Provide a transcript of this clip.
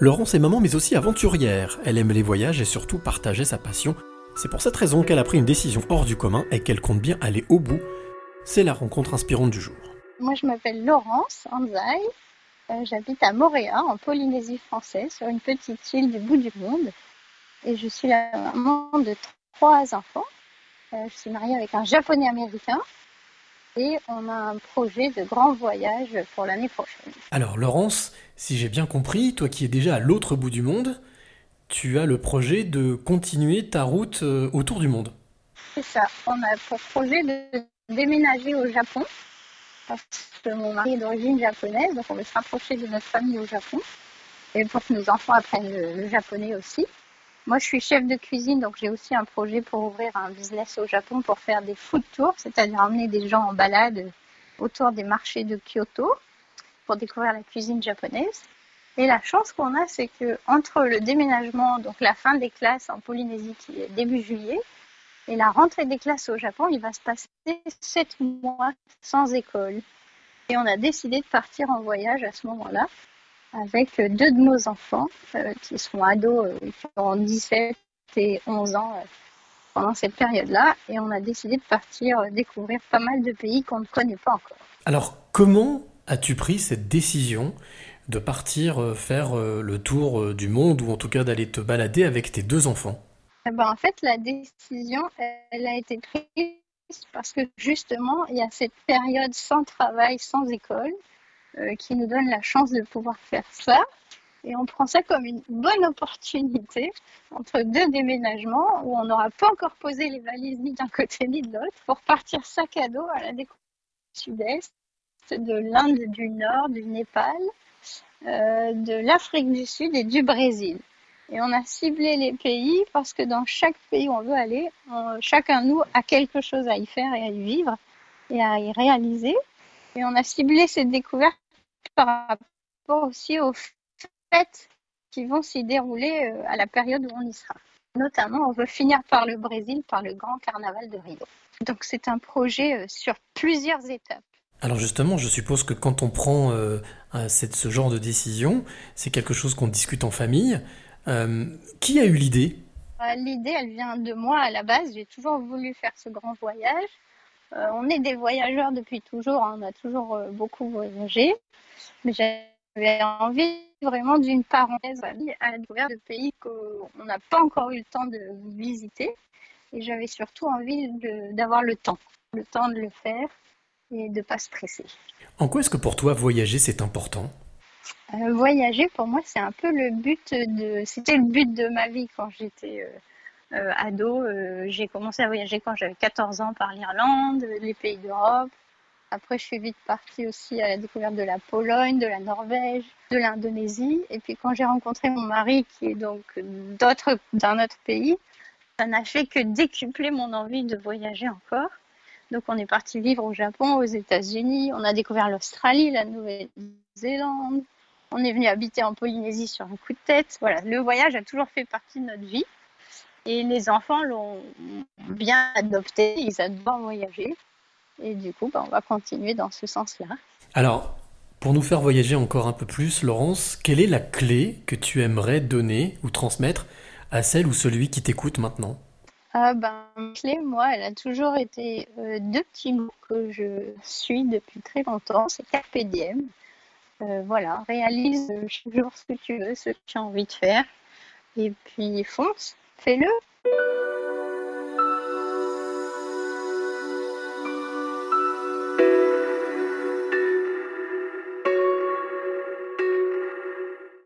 Laurence est maman mais aussi aventurière. Elle aime les voyages et surtout partager sa passion. C'est pour cette raison qu'elle a pris une décision hors du commun et qu'elle compte bien aller au bout. C'est la rencontre inspirante du jour. Moi je m'appelle Laurence Anzai. Euh, j'habite à Moréa en Polynésie française sur une petite île du bout du monde. Et je suis la maman de trois enfants. Euh, je suis mariée avec un japonais américain et on a un projet de grand voyage pour l'année prochaine. Alors Laurence, si j'ai bien compris, toi qui es déjà à l'autre bout du monde, tu as le projet de continuer ta route euh, autour du monde. C'est ça, on a pour projet de déménager au Japon, parce que mon mari est d'origine japonaise, donc on veut se rapprocher de notre famille au Japon, et pour que nos enfants apprennent le japonais aussi. Moi, je suis chef de cuisine, donc j'ai aussi un projet pour ouvrir un business au Japon pour faire des food tours, c'est-à-dire emmener des gens en balade autour des marchés de Kyoto pour découvrir la cuisine japonaise. Et la chance qu'on a, c'est que entre le déménagement, donc la fin des classes en Polynésie qui est début juillet, et la rentrée des classes au Japon, il va se passer sept mois sans école. Et on a décidé de partir en voyage à ce moment-là avec deux de nos enfants euh, qui sont ados, euh, qui ont 17 et 11 ans euh, pendant cette période-là. Et on a décidé de partir découvrir pas mal de pays qu'on ne connaît pas encore. Alors, comment as-tu pris cette décision de partir faire le tour du monde ou en tout cas d'aller te balader avec tes deux enfants? Eh ben, En fait, la décision, elle a été prise parce que justement, il y a cette période sans travail, sans école. Euh, qui nous donne la chance de pouvoir faire ça. Et on prend ça comme une bonne opportunité entre deux déménagements où on n'aura pas encore posé les valises ni d'un côté ni de l'autre pour partir sac à dos à la découverte du sud-est, de l'Inde du Nord, du Népal, euh, de l'Afrique du Sud et du Brésil. Et on a ciblé les pays parce que dans chaque pays où on veut aller, chacun de nous a quelque chose à y faire et à y vivre et à y réaliser. Et on a ciblé cette découverte par rapport aussi aux fêtes qui vont s'y dérouler euh, à la période où on y sera. Notamment, on veut finir par le Brésil, par le grand carnaval de Rio. Donc c'est un projet euh, sur plusieurs étapes. Alors justement, je suppose que quand on prend euh, ce genre de décision, c'est quelque chose qu'on discute en famille. qui a eu l'idée? L'idée, elle vient de moi à la base. J'ai toujours voulu faire ce grand voyage. On est des voyageurs depuis toujours, hein. on a toujours beaucoup voyagé. Mais j'avais envie vraiment d'une parenthèse à la découverte de pays qu'on n'a pas encore eu le temps de visiter. Et j'avais surtout envie d'avoir le temps, le temps de le faire et de ne pas stresser. En quoi est-ce que pour toi voyager c'est important? Euh, Voyager pour moi c'est un peu le but de, c'était le but de ma vie quand j'étais euh, euh, ado. j'ai commencé à voyager quand j'avais 14 ans par l'Irlande, les pays d'Europe. Après, je suis vite partie aussi à la découverte de la Pologne, de la Norvège, de l'Indonésie. Et puis quand j'ai rencontré mon mari, qui est donc d'un autre pays, ça n'a fait que décupler mon envie de voyager encore. Donc on est parti vivre au Japon, aux États-Unis, on a découvert l'Australie, la Nouvelle-Zélande, on est venu habiter en Polynésie sur un coup de tête. Voilà, le voyage a toujours fait partie de notre vie. Et les enfants l'ont bien adopté, ils adorent voyager. Et du coup, bah, on va continuer dans ce sens-là. Alors, pour nous faire voyager encore un peu plus, Laurence, quelle est la clé que tu aimerais donner ou transmettre à celle ou celui qui t'écoute maintenant? Ah ben, La clé, moi, elle a toujours été euh, deux petits mots que je suis depuis très longtemps, c'est Carpe diem. Euh, voilà, réalise chaque jour ce que tu veux, ce que tu as envie de faire, et puis fonce, Fais-le